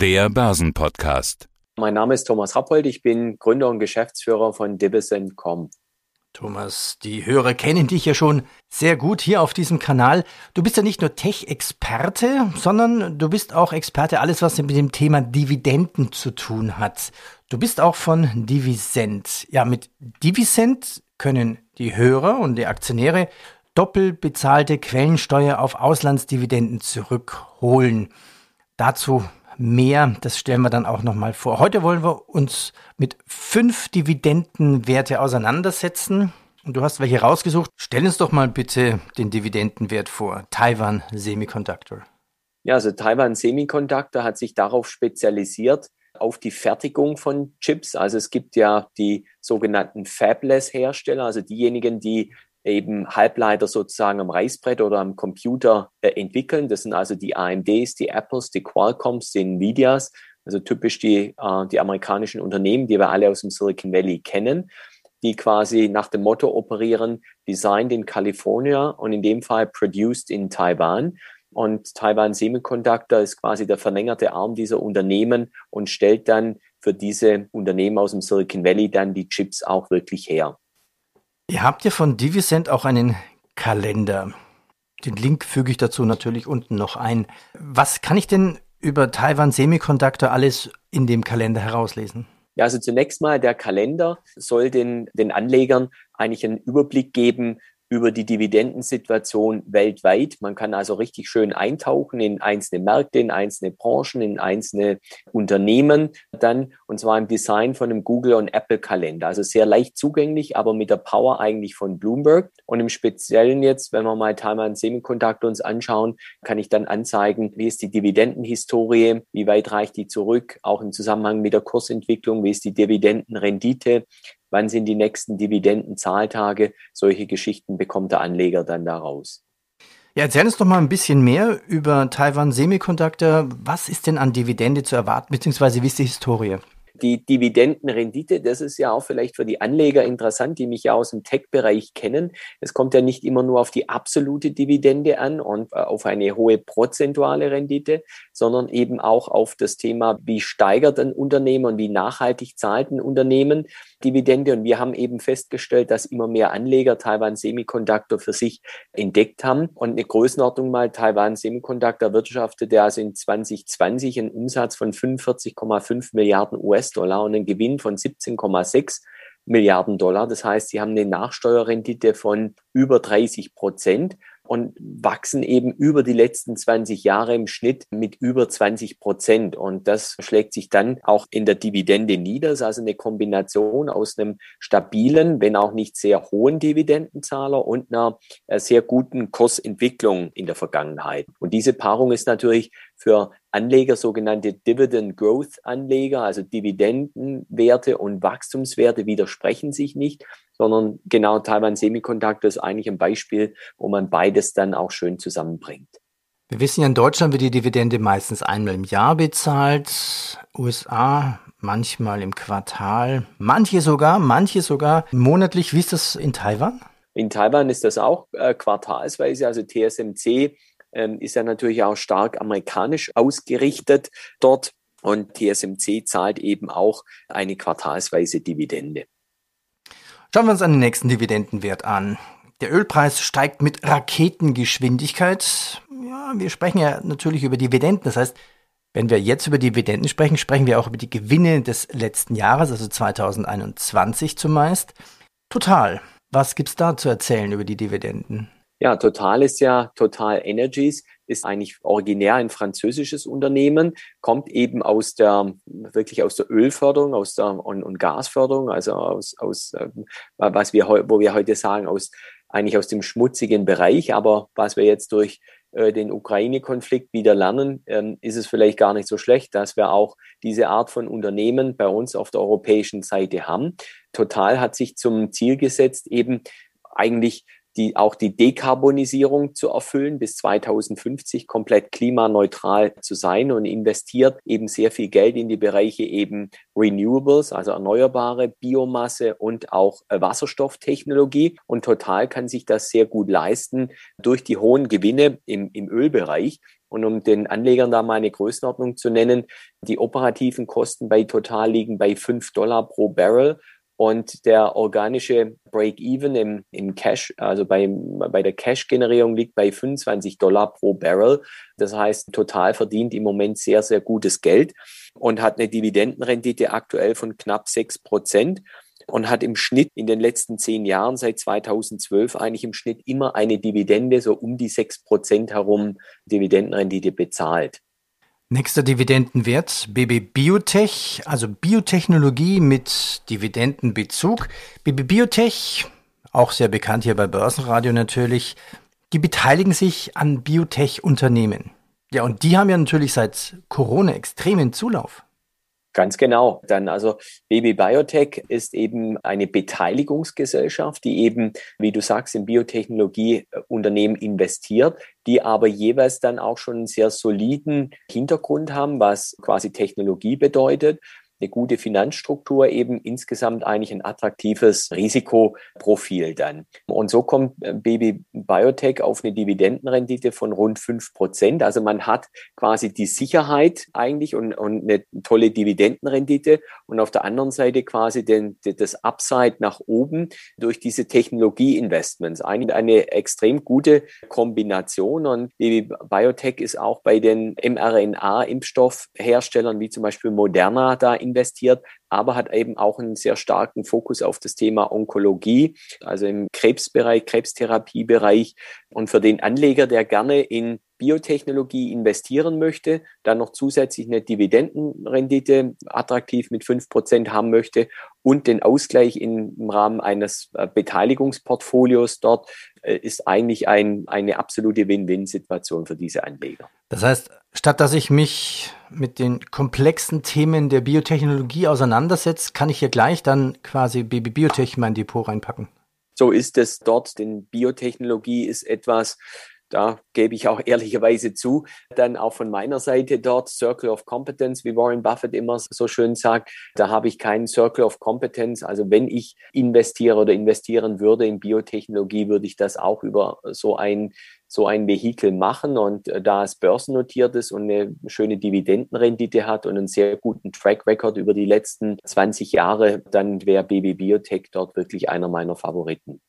der Börsenpodcast. Mein Name ist Thomas Rappold, ich bin Gründer und Geschäftsführer von Dividend.com. Thomas, die Hörer kennen dich ja schon sehr gut hier auf diesem Kanal. Du bist ja nicht nur Tech-Experte, sondern du bist auch Experte alles, was mit dem Thema Dividenden zu tun hat. Du bist auch von Divisent. Ja, mit Divisent können die Hörer und die Aktionäre doppelt bezahlte Quellensteuer auf Auslandsdividenden zurückholen. Dazu mehr, das stellen wir dann auch nochmal vor. Heute wollen wir uns mit fünf Dividendenwerte auseinandersetzen. Und du hast welche rausgesucht. Stell uns doch mal bitte den Dividendenwert vor. Taiwan Semiconductor. Ja, also Taiwan Semiconductor hat sich darauf spezialisiert, auf die Fertigung von Chips. Also es gibt ja die sogenannten Fabless-Hersteller, also diejenigen, die eben Halbleiter sozusagen am Reißbrett oder am Computer äh, entwickeln. Das sind also die AMDs, die Apples, die Qualcomms, die Nvidias, also typisch die, äh, die amerikanischen Unternehmen, die wir alle aus dem Silicon Valley kennen, die quasi nach dem Motto operieren, designed in California und in dem Fall produced in Taiwan. Und Taiwan Semiconductor ist quasi der verlängerte Arm dieser Unternehmen und stellt dann für diese Unternehmen aus dem Silicon Valley dann die Chips auch wirklich her. Ihr habt ja von Divisent auch einen Kalender. Den Link füge ich dazu natürlich unten noch ein. Was kann ich denn über Taiwan Semiconductor alles in dem Kalender herauslesen? Ja, also zunächst mal der Kalender soll den, den Anlegern eigentlich einen Überblick geben über die Dividendensituation weltweit. Man kann also richtig schön eintauchen in einzelne Märkte, in einzelne Branchen, in einzelne Unternehmen dann, und zwar im Design von einem Google- und Apple-Kalender. Also sehr leicht zugänglich, aber mit der Power eigentlich von Bloomberg. Und im Speziellen jetzt, wenn wir mal Taiwan Semiconductor uns anschauen, kann ich dann anzeigen, wie ist die Dividendenhistorie, wie weit reicht die zurück, auch im Zusammenhang mit der Kursentwicklung, wie ist die Dividendenrendite, wann sind die nächsten Dividendenzahltage, solche Geschichten bekommt der Anleger dann daraus. Ja, erzähl uns doch mal ein bisschen mehr über Taiwan Semiconductor. Was ist denn an Dividende zu erwarten, beziehungsweise wie ist die Historie? Die Dividendenrendite, das ist ja auch vielleicht für die Anleger interessant, die mich ja aus dem Tech-Bereich kennen. Es kommt ja nicht immer nur auf die absolute Dividende an und äh, auf eine hohe prozentuale Rendite, sondern eben auch auf das Thema, wie steigert ein Unternehmen und wie nachhaltig zahlt ein Unternehmen Dividende. Und wir haben eben festgestellt, dass immer mehr Anleger Taiwan Semiconductor für sich entdeckt haben. Und eine Größenordnung mal, Taiwan Semiconductor wirtschaftete also in 2020 einen Umsatz von 45,5 Milliarden US-Dollar und einen Gewinn von 17,6 Milliarden Dollar. Das heißt, sie haben eine Nachsteuerrendite von über 30 Prozent und wachsen eben über die letzten 20 Jahre im Schnitt mit über 20 Prozent. Und das schlägt sich dann auch in der Dividende nieder. Das ist also eine Kombination aus einem stabilen, wenn auch nicht sehr hohen Dividendenzahler und einer äh, sehr guten Kursentwicklung in der Vergangenheit. Und diese Paarung ist natürlich für Anleger, sogenannte Dividend Growth Anleger, also Dividendenwerte und Wachstumswerte widersprechen sich nicht, sondern genau Taiwan Semiconductor ist eigentlich ein Beispiel, wo man beides dann auch schön zusammenbringt. Wir wissen ja, in Deutschland wird die Dividende meistens einmal im Jahr bezahlt, USA manchmal im Quartal, manche sogar, manche sogar monatlich. Wie ist das in Taiwan? In Taiwan ist das auch äh, quartalsweise, also TSMC ähm, ist ja natürlich auch stark amerikanisch ausgerichtet dort und TSMC zahlt eben auch eine quartalsweise Dividende. Schauen wir uns einen nächsten Dividendenwert an. Der Ölpreis steigt mit Raketengeschwindigkeit. Ja, wir sprechen ja natürlich über Dividenden. Das heißt, wenn wir jetzt über Dividenden sprechen, sprechen wir auch über die Gewinne des letzten Jahres, also 2021 zumeist. Total. Was gibt's da zu erzählen über die Dividenden? Ja, Total ist ja Total Energies, ist eigentlich originär ein französisches Unternehmen, kommt eben aus der, wirklich aus der Ölförderung, aus der und, und Gasförderung, also aus, aus, äh, was wir, wo wir heute sagen, aus, eigentlich aus dem schmutzigen Bereich, aber was wir jetzt durch äh, den Ukraine-Konflikt wieder lernen, ähm, ist es vielleicht gar nicht so schlecht, dass wir auch diese Art von Unternehmen bei uns auf der europäischen Seite haben. Total hat sich zum Ziel gesetzt, eben eigentlich die, auch die Dekarbonisierung zu erfüllen, bis 2050 komplett klimaneutral zu sein und investiert eben sehr viel Geld in die Bereiche eben Renewables, also erneuerbare Biomasse und auch äh, Wasserstofftechnologie. Und Total kann sich das sehr gut leisten durch die hohen Gewinne im, im Ölbereich. Und um den Anlegern da mal eine Größenordnung zu nennen, die operativen Kosten bei Total liegen bei fünf Dollar pro Barrel und der organische Break-Even im, im Cash, also bei, bei der Cash-Generierung liegt bei 25 Dollar pro Barrel. Das heißt, total verdient im Moment sehr, sehr gutes Geld und hat eine Dividendenrendite aktuell von knapp sechs Prozent und hat im Schnitt in den letzten zehn Jahren seit 2012 eigentlich im Schnitt immer eine Dividende so um die sechs Prozent herum Dividendenrendite bezahlt. Nächster Dividendenwert, BB Biotech, also Biotechnologie mit Dividendenbezug. BB Biotech, auch sehr bekannt hier bei Börsenradio natürlich, die beteiligen sich an Biotech-Unternehmen. Ja, und die haben ja natürlich seit Corona extremen Zulauf. Ganz genau. Dann also Baby Biotech ist eben eine Beteiligungsgesellschaft, die eben, wie du sagst, in Biotechnologieunternehmen investiert, die aber jeweils dann auch schon einen sehr soliden Hintergrund haben, was quasi Technologie bedeutet eine gute Finanzstruktur, eben insgesamt eigentlich ein attraktives Risikoprofil dann. Und so kommt äh, Baby Biotech auf eine Dividendenrendite von rund fünf Prozent. Also man hat quasi die Sicherheit eigentlich und, und eine tolle Dividendenrendite und auf der anderen Seite quasi den, das Upside nach oben durch diese Technologieinvestments. Eigentlich eine extrem gute Kombination und Baby Biotech ist auch bei den mRNA-Impfstoffherstellern wie zum Beispiel Moderna da in investiert, aber hat eben auch einen sehr starken Fokus auf das Thema Onkologie, also im Krebsbereich, Krebstherapiebereich. Und für den Anleger, der gerne in Biotechnologie investieren möchte, dann noch zusätzlich eine Dividendenrendite attraktiv mit fünf Prozent haben möchte und den Ausgleich im Rahmen eines äh, Beteiligungsportfolios dort, ist eigentlich ein, eine absolute Win-Win-Situation für diese Anleger. Das heißt, statt dass ich mich mit den komplexen Themen der Biotechnologie auseinandersetze, kann ich hier gleich dann quasi Baby Biotech in mein Depot reinpacken. So ist es dort, denn Biotechnologie ist etwas, da gebe ich auch ehrlicherweise zu, dann auch von meiner Seite dort Circle of Competence, wie Warren Buffett immer so schön sagt, da habe ich keinen Circle of Competence. Also wenn ich investiere oder investieren würde in Biotechnologie, würde ich das auch über so ein so ein Vehikel machen und äh, da es börsennotiert ist und eine schöne Dividendenrendite hat und einen sehr guten Track Record über die letzten 20 Jahre, dann wäre BB Biotech dort wirklich einer meiner Favoriten.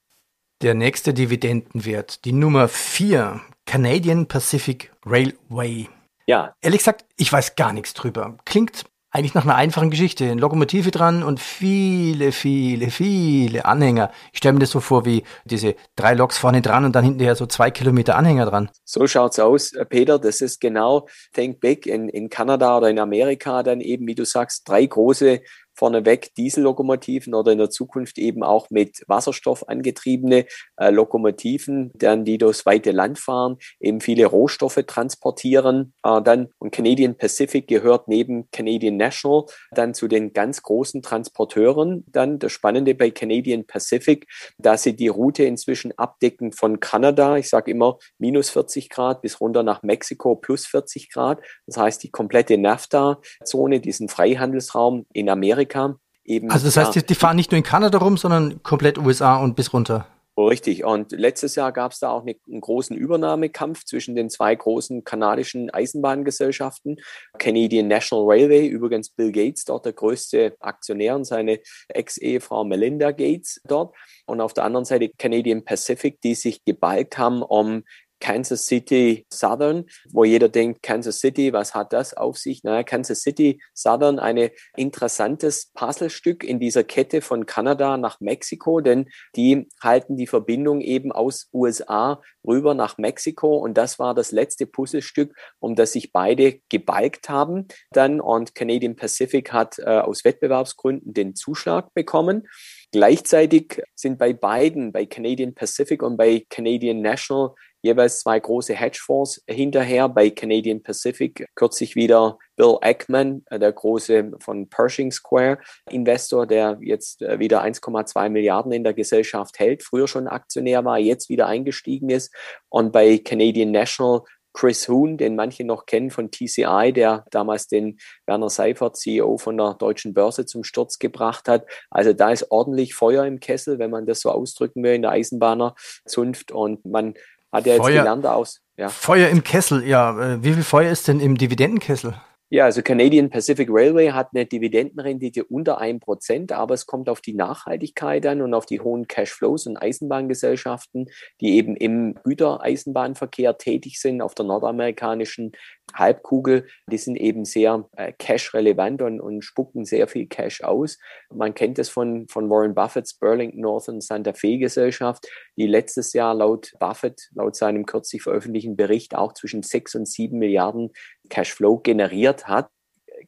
Der nächste Dividendenwert, die Nummer 4, Canadian Pacific Railway. Ja. Ehrlich gesagt, ich weiß gar nichts drüber. Klingt eigentlich nach einer einfachen Geschichte. Eine Lokomotive dran und viele, viele, viele Anhänger. Ich stelle mir das so vor wie diese drei Loks vorne dran und dann hinterher so zwei Kilometer Anhänger dran. So schaut's aus, Peter. Das ist genau Think Big in, in Kanada oder in Amerika dann eben, wie du sagst, drei große vorneweg Diesellokomotiven oder in der Zukunft eben auch mit Wasserstoff angetriebene äh, Lokomotiven, dann die durchs weite Land fahren, eben viele Rohstoffe transportieren. Äh, dann und Canadian Pacific gehört neben Canadian National dann zu den ganz großen Transporteuren. Dann das Spannende bei Canadian Pacific, dass sie die Route inzwischen abdecken von Kanada, ich sage immer minus 40 Grad bis runter nach Mexiko plus 40 Grad. Das heißt, die komplette NAFTA-Zone, diesen Freihandelsraum in Amerika Amerika. Eben, also das heißt, die, die fahren nicht nur in Kanada rum, sondern komplett USA und bis runter. Richtig. Und letztes Jahr gab es da auch eine, einen großen Übernahmekampf zwischen den zwei großen kanadischen Eisenbahngesellschaften. Canadian National Railway, übrigens Bill Gates dort der größte Aktionär und seine Ex-Ehefrau Melinda Gates dort. Und auf der anderen Seite Canadian Pacific, die sich gebalgt haben, um Kansas City Southern, wo jeder denkt, Kansas City, was hat das auf sich? Naja, Kansas City Southern, ein interessantes Puzzlestück in dieser Kette von Kanada nach Mexiko, denn die halten die Verbindung eben aus USA rüber nach Mexiko und das war das letzte Puzzlestück, um das sich beide gebalgt haben dann und Canadian Pacific hat äh, aus Wettbewerbsgründen den Zuschlag bekommen. Gleichzeitig sind bei beiden, bei Canadian Pacific und bei Canadian National, jeweils zwei große Hedgefonds hinterher. Bei Canadian Pacific kürzlich wieder Bill Ackman, äh, der große von Pershing Square Investor, der jetzt äh, wieder 1,2 Milliarden in der Gesellschaft hält, früher schon Aktionär war, jetzt wieder eingestiegen ist. Und bei Canadian National Chris Huhn, den manche noch kennen von TCI, der damals den Werner Seifert, CEO von der deutschen Börse, zum Sturz gebracht hat. Also da ist ordentlich Feuer im Kessel, wenn man das so ausdrücken will, in der Eisenbahnerzunft. Und man hat ja jetzt Feuer, gelernt aus. Ja. Feuer im Kessel, ja. Äh, wie viel Feuer ist denn im Dividendenkessel? Ja, also Canadian Pacific Railway hat eine Dividendenrendite unter einem Prozent, aber es kommt auf die Nachhaltigkeit an und auf die hohen Cashflows und Eisenbahngesellschaften, die eben im Gütereisenbahnverkehr tätig sind auf der nordamerikanischen Halbkugel. Die sind eben sehr äh, cash-relevant und, und spucken sehr viel Cash aus. Man kennt es von, von Warren Buffetts Burlington Northern Santa Fe Gesellschaft, die letztes Jahr laut Buffett, laut seinem kürzlich veröffentlichten Bericht auch zwischen sechs und sieben Milliarden Cashflow generiert hat.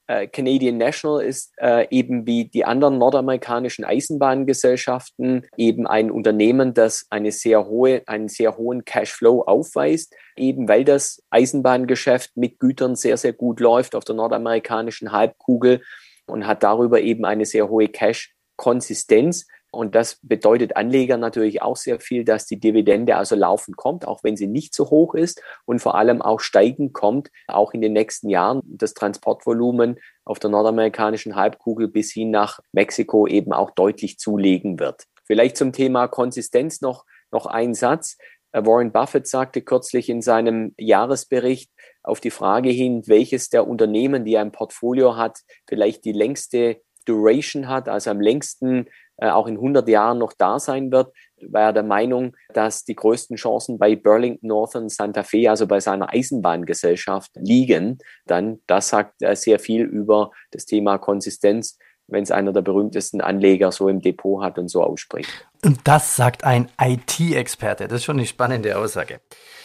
Äh, Canadian National ist äh, eben wie die anderen nordamerikanischen Eisenbahngesellschaften eben ein Unternehmen, das eine sehr hohe, einen sehr hohen Cashflow aufweist, eben weil das Eisenbahngeschäft mit Gütern sehr, sehr gut läuft auf der nordamerikanischen Halbkugel und hat darüber eben eine sehr hohe Cash-Konsistenz. Und das bedeutet Anleger natürlich auch sehr viel, dass die Dividende also laufend kommt, auch wenn sie nicht so hoch ist und vor allem auch steigend kommt, auch in den nächsten Jahren. Das Transportvolumen auf der nordamerikanischen Halbkugel bis hin nach Mexiko eben auch deutlich zulegen wird. Vielleicht zum Thema Konsistenz noch, noch ein Satz. Warren Buffett sagte kürzlich in seinem Jahresbericht auf die Frage hin, welches der Unternehmen, die ein Portfolio hat, vielleicht die längste Duration hat, also am längsten auch in 100 Jahren noch da sein wird, war er der Meinung, dass die größten Chancen bei Burlington Northern Santa Fe, also bei seiner Eisenbahngesellschaft, liegen. Dann, das sagt äh, sehr viel über das Thema Konsistenz, wenn es einer der berühmtesten Anleger so im Depot hat und so ausspricht. Und das sagt ein IT-Experte. Das ist schon eine spannende Aussage.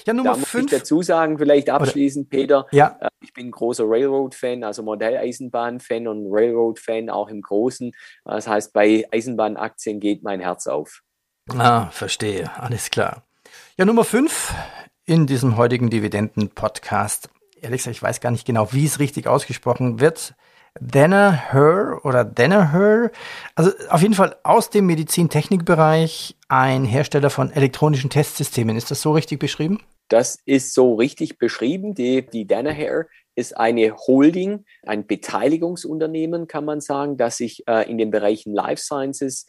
Ja, Nummer da muss fünf. ich dazu sagen, vielleicht abschließend, Oder, Peter. Ja. Äh, ich bin ein großer Railroad-Fan, also Modelleisenbahn-Fan und Railroad-Fan auch im Großen. Das heißt, bei Eisenbahnaktien geht mein Herz auf. Ah, verstehe. Alles klar. Ja, Nummer fünf in diesem heutigen Dividenden-Podcast. Ehrlich gesagt, ich weiß gar nicht genau, wie es richtig ausgesprochen wird. Danaher oder Danaher, also auf jeden Fall aus dem Medizintechnikbereich ein Hersteller von elektronischen Testsystemen. Ist das so richtig beschrieben? Das ist so richtig beschrieben. Die, die Danaher ist eine Holding, ein Beteiligungsunternehmen, kann man sagen, das sich äh, in den Bereichen Life Sciences,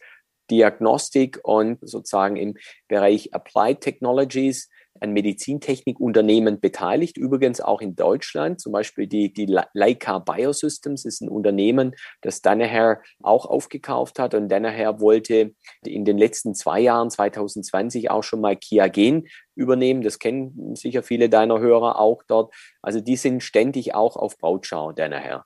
Diagnostik und sozusagen im Bereich Applied Technologies an Medizintechnikunternehmen beteiligt, übrigens auch in Deutschland. Zum Beispiel die, die Leica Biosystems ist ein Unternehmen, das Danaher auch aufgekauft hat. Und Danaher wollte in den letzten zwei Jahren, 2020, auch schon mal Kiagen übernehmen. Das kennen sicher viele deiner Hörer auch dort. Also die sind ständig auch auf Brautschau, Danaher.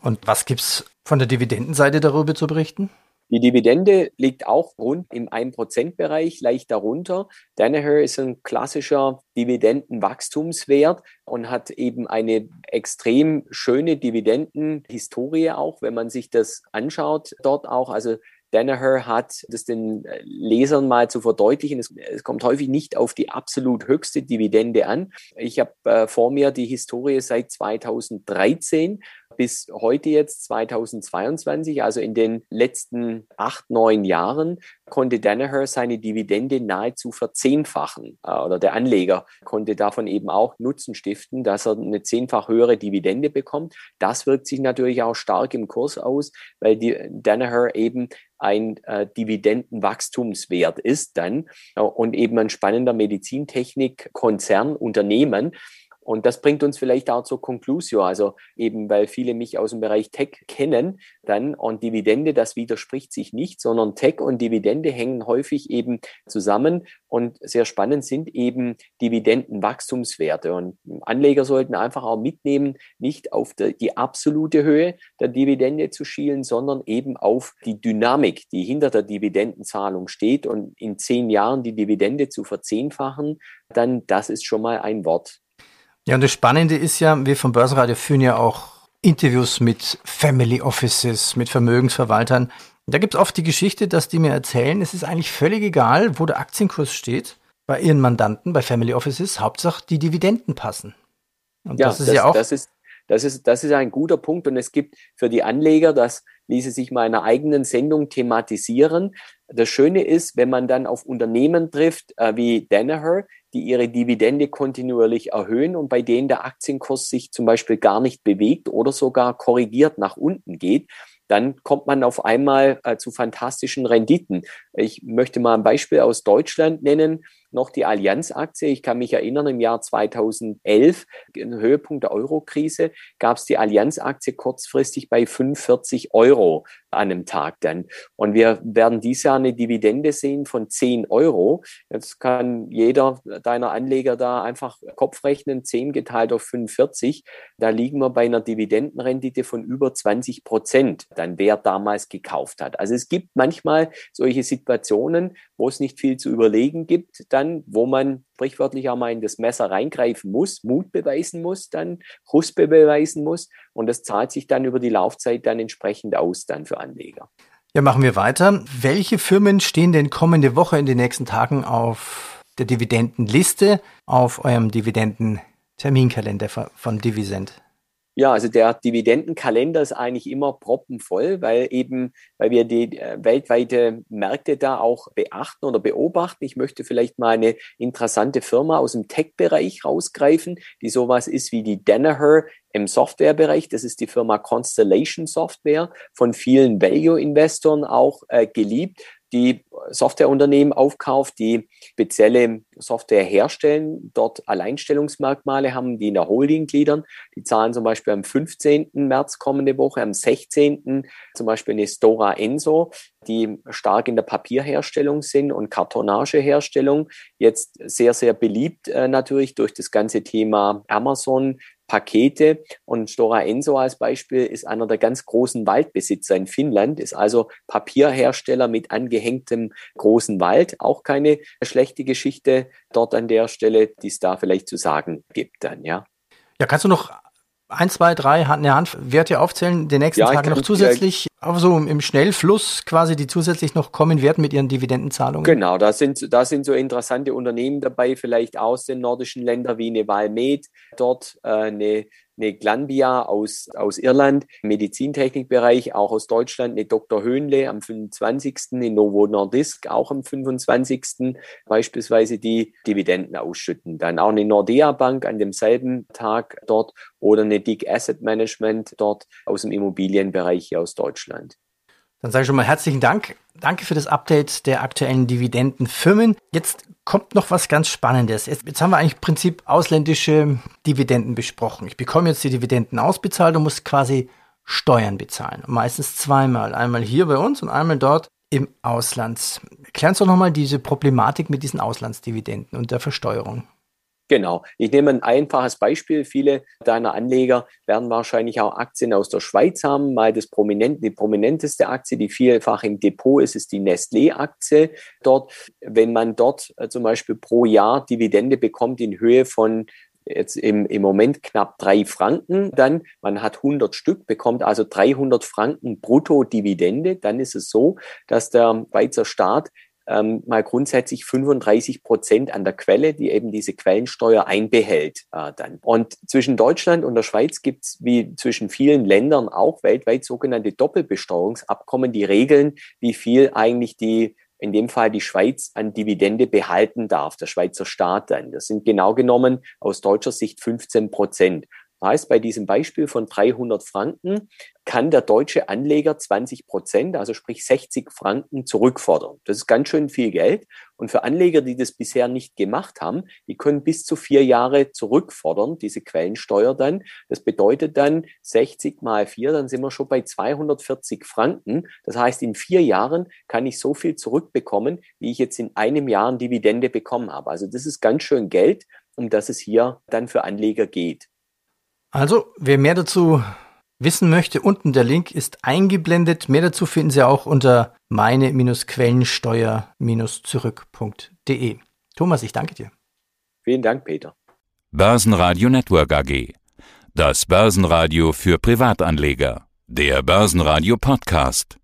Und was gibt es von der Dividendenseite darüber zu berichten? Die Dividende liegt auch rund im 1%-Bereich, leicht darunter. Danaher ist ein klassischer Dividendenwachstumswert und hat eben eine extrem schöne Dividendenhistorie auch, wenn man sich das anschaut dort auch. Also Danaher hat, das den Lesern mal zu verdeutlichen, es, es, kommt häufig nicht auf die absolut höchste Dividende an. Ich habe äh, vor mir die Historie seit 2013 bis heute jetzt 2022, also in den letzten acht, neun Jahren, konnte Danaher seine Dividende nahezu verzehnfachen. Äh, oder der Anleger konnte davon eben auch Nutzen stiften, dass er eine zehnfach höhere Dividende bekommt. Das wirkt sich natürlich auch stark im Kurs aus, weil die Danaher eben ein äh, Dividendenwachstumswert ist dann äh, und eben ein spannender Medizintechnik-Konzern, Unternehmen, und das bringt uns vielleicht auch zur Conclusio, also eben, weil viele mich aus dem Bereich Tech kennen, dann und Dividende, das widerspricht sich nicht, sondern Tech und Dividende hängen häufig eben zusammen und sehr spannend sind eben Dividendenwachstumswerte. Und Anleger sollten einfach auch mitnehmen, nicht auf die, absolute Höhe der Dividende zu schielen, sondern eben auf die Dynamik, die hinter der Dividendenzahlung steht und in zehn Jahren die Dividende zu verzehnfachen, dann das ist schon mal ein Wort. Ja, und das Spannende ist ja, wir vom Börsenradio führen ja auch Interviews mit Family Offices, mit Vermögensverwaltern. Da gibt es oft die Geschichte, dass die mir erzählen, es ist eigentlich völlig egal, wo der Aktienkurs steht. bei Ihren Mandanten, bei Family Offices, Hauptsache die Dividenden passen. Und ja, das ist das, ja auch. Das ist, das, ist, das ist ein guter Punkt. Und es gibt für die Anleger, das ließe sich mal in einer eigenen Sendung thematisieren. Das Schöne ist, wenn man dann auf Unternehmen trifft, äh, wie Danaher, die ihre Dividende kontinuierlich erhöhen und bei denen der Aktienkurs sich zum Beispiel gar nicht bewegt oder sogar korrigiert nach unten geht, dann kommt man auf einmal äh, zu fantastischen Renditen. Ich möchte mal ein Beispiel aus Deutschland nennen noch die Allianz-Aktie. Ich kann mich erinnern, im Jahr 2011, im Höhepunkt der Euro-Krise, gab es die Allianz-Aktie kurzfristig bei 45 Euro an einem Tag dann. Und wir werden dieses Jahr eine Dividende sehen von 10 Euro. Jetzt kann jeder deiner Anleger da einfach Kopf rechnen, 10 geteilt auf 45. Da liegen wir bei einer Dividendenrendite von über 20 Prozent, dann wer damals gekauft hat. Also es gibt manchmal solche Situationen, wo es nicht viel zu überlegen gibt, dann, wo man sprichwörtlich auch mal in das Messer reingreifen muss, Mut beweisen muss, dann Huspe beweisen muss und das zahlt sich dann über die Laufzeit dann entsprechend aus dann für Anleger. Ja, machen wir weiter. Welche Firmen stehen denn kommende Woche in den nächsten Tagen auf der Dividendenliste, auf eurem Dividendenterminkalender von Divisent? Ja, also der Dividendenkalender ist eigentlich immer proppenvoll, weil eben, weil wir die äh, weltweite Märkte da auch beachten oder beobachten. Ich möchte vielleicht mal eine interessante Firma aus dem Tech-Bereich rausgreifen, die sowas ist wie die Danaher im Softwarebereich. Das ist die Firma Constellation Software, von vielen Value-Investoren auch äh, geliebt die Softwareunternehmen aufkauft, die spezielle Software herstellen, dort Alleinstellungsmerkmale haben, die in der Holding gliedern. Die zahlen zum Beispiel am 15. März kommende Woche, am 16. zum Beispiel eine Stora Enso, die stark in der Papierherstellung sind und Kartonageherstellung. Jetzt sehr, sehr beliebt äh, natürlich durch das ganze Thema Amazon, Pakete. Und Stora Enso als Beispiel ist einer der ganz großen Waldbesitzer in Finnland, ist also Papierhersteller mit angehängtem großen Wald. Auch keine schlechte Geschichte dort an der Stelle, die es da vielleicht zu sagen gibt dann, ja. Ja, kannst du noch ein, zwei, drei der Hand Werte aufzählen, den nächsten ja, Tagen noch zusätzlich, auch so im Schnellfluss quasi, die zusätzlich noch kommen werden mit ihren Dividendenzahlungen? Genau, da sind, da sind so interessante Unternehmen dabei, vielleicht aus den nordischen Ländern wie eine Valmed, dort äh, eine eine Glanbia aus, aus Irland, Medizintechnikbereich, auch aus Deutschland, eine Dr. Höhnle am 25. in Novo Nordisk auch am 25. beispielsweise die Dividenden ausschütten. Dann auch eine Nordea Bank an demselben Tag dort oder eine Dick Asset Management dort aus dem Immobilienbereich hier aus Deutschland. Dann sage ich schon mal herzlichen Dank. Danke für das Update der aktuellen Dividendenfirmen. Jetzt kommt noch was ganz Spannendes. Jetzt, jetzt, haben wir eigentlich im Prinzip ausländische Dividenden besprochen. Ich bekomme jetzt die Dividenden ausbezahlt und muss quasi Steuern bezahlen. Und meistens zweimal. Einmal hier bei uns und einmal dort im Ausland. Erklären Sie doch nochmal diese Problematik mit diesen Auslandsdividenden und der Versteuerung. Genau. Ich nehme ein einfaches Beispiel. Viele deiner Anleger werden wahrscheinlich auch Aktien aus der Schweiz haben. Mal das prominent, die prominenteste Aktie, die vielfach im Depot ist, ist die Nestlé-Aktie. Dort, wenn man dort äh, zum Beispiel pro Jahr Dividende bekommt in Höhe von jetzt im, im Moment knapp drei Franken, dann man hat 100 Stück, bekommt also 300 Franken brutto Dividende, dann ist es so, dass der Schweizer Staat ähm, mal grundsätzlich 35 Prozent an der Quelle, die eben diese Quellensteuer einbehält äh, dann. Und zwischen Deutschland und der Schweiz gibt es wie zwischen vielen Ländern auch weltweit sogenannte Doppelbesteuerungsabkommen, die regeln, wie viel eigentlich die in dem Fall die Schweiz an Dividende behalten darf, der Schweizer Staat dann. Das sind genau genommen aus deutscher Sicht 15 Prozent. Heißt, bei diesem Beispiel von 300 Franken kann der deutsche Anleger 20 Prozent, also sprich 60 Franken zurückfordern. Das ist ganz schön viel Geld. Und für Anleger, die das bisher nicht gemacht haben, die können bis zu vier Jahre zurückfordern, diese Quellensteuer dann. Das bedeutet dann 60 mal vier, dann sind wir schon bei 240 Franken. Das heißt, in vier Jahren kann ich so viel zurückbekommen, wie ich jetzt in einem Jahr an Dividende bekommen habe. Also das ist ganz schön Geld, um das es hier dann für Anleger geht. Also, wer mehr dazu wissen möchte, unten der Link ist eingeblendet. Mehr dazu finden Sie auch unter meine-quellensteuer-zurück.de. Thomas, ich danke dir. Vielen Dank, Peter. Börsenradio Network AG. Das Börsenradio für Privatanleger. Der Börsenradio Podcast.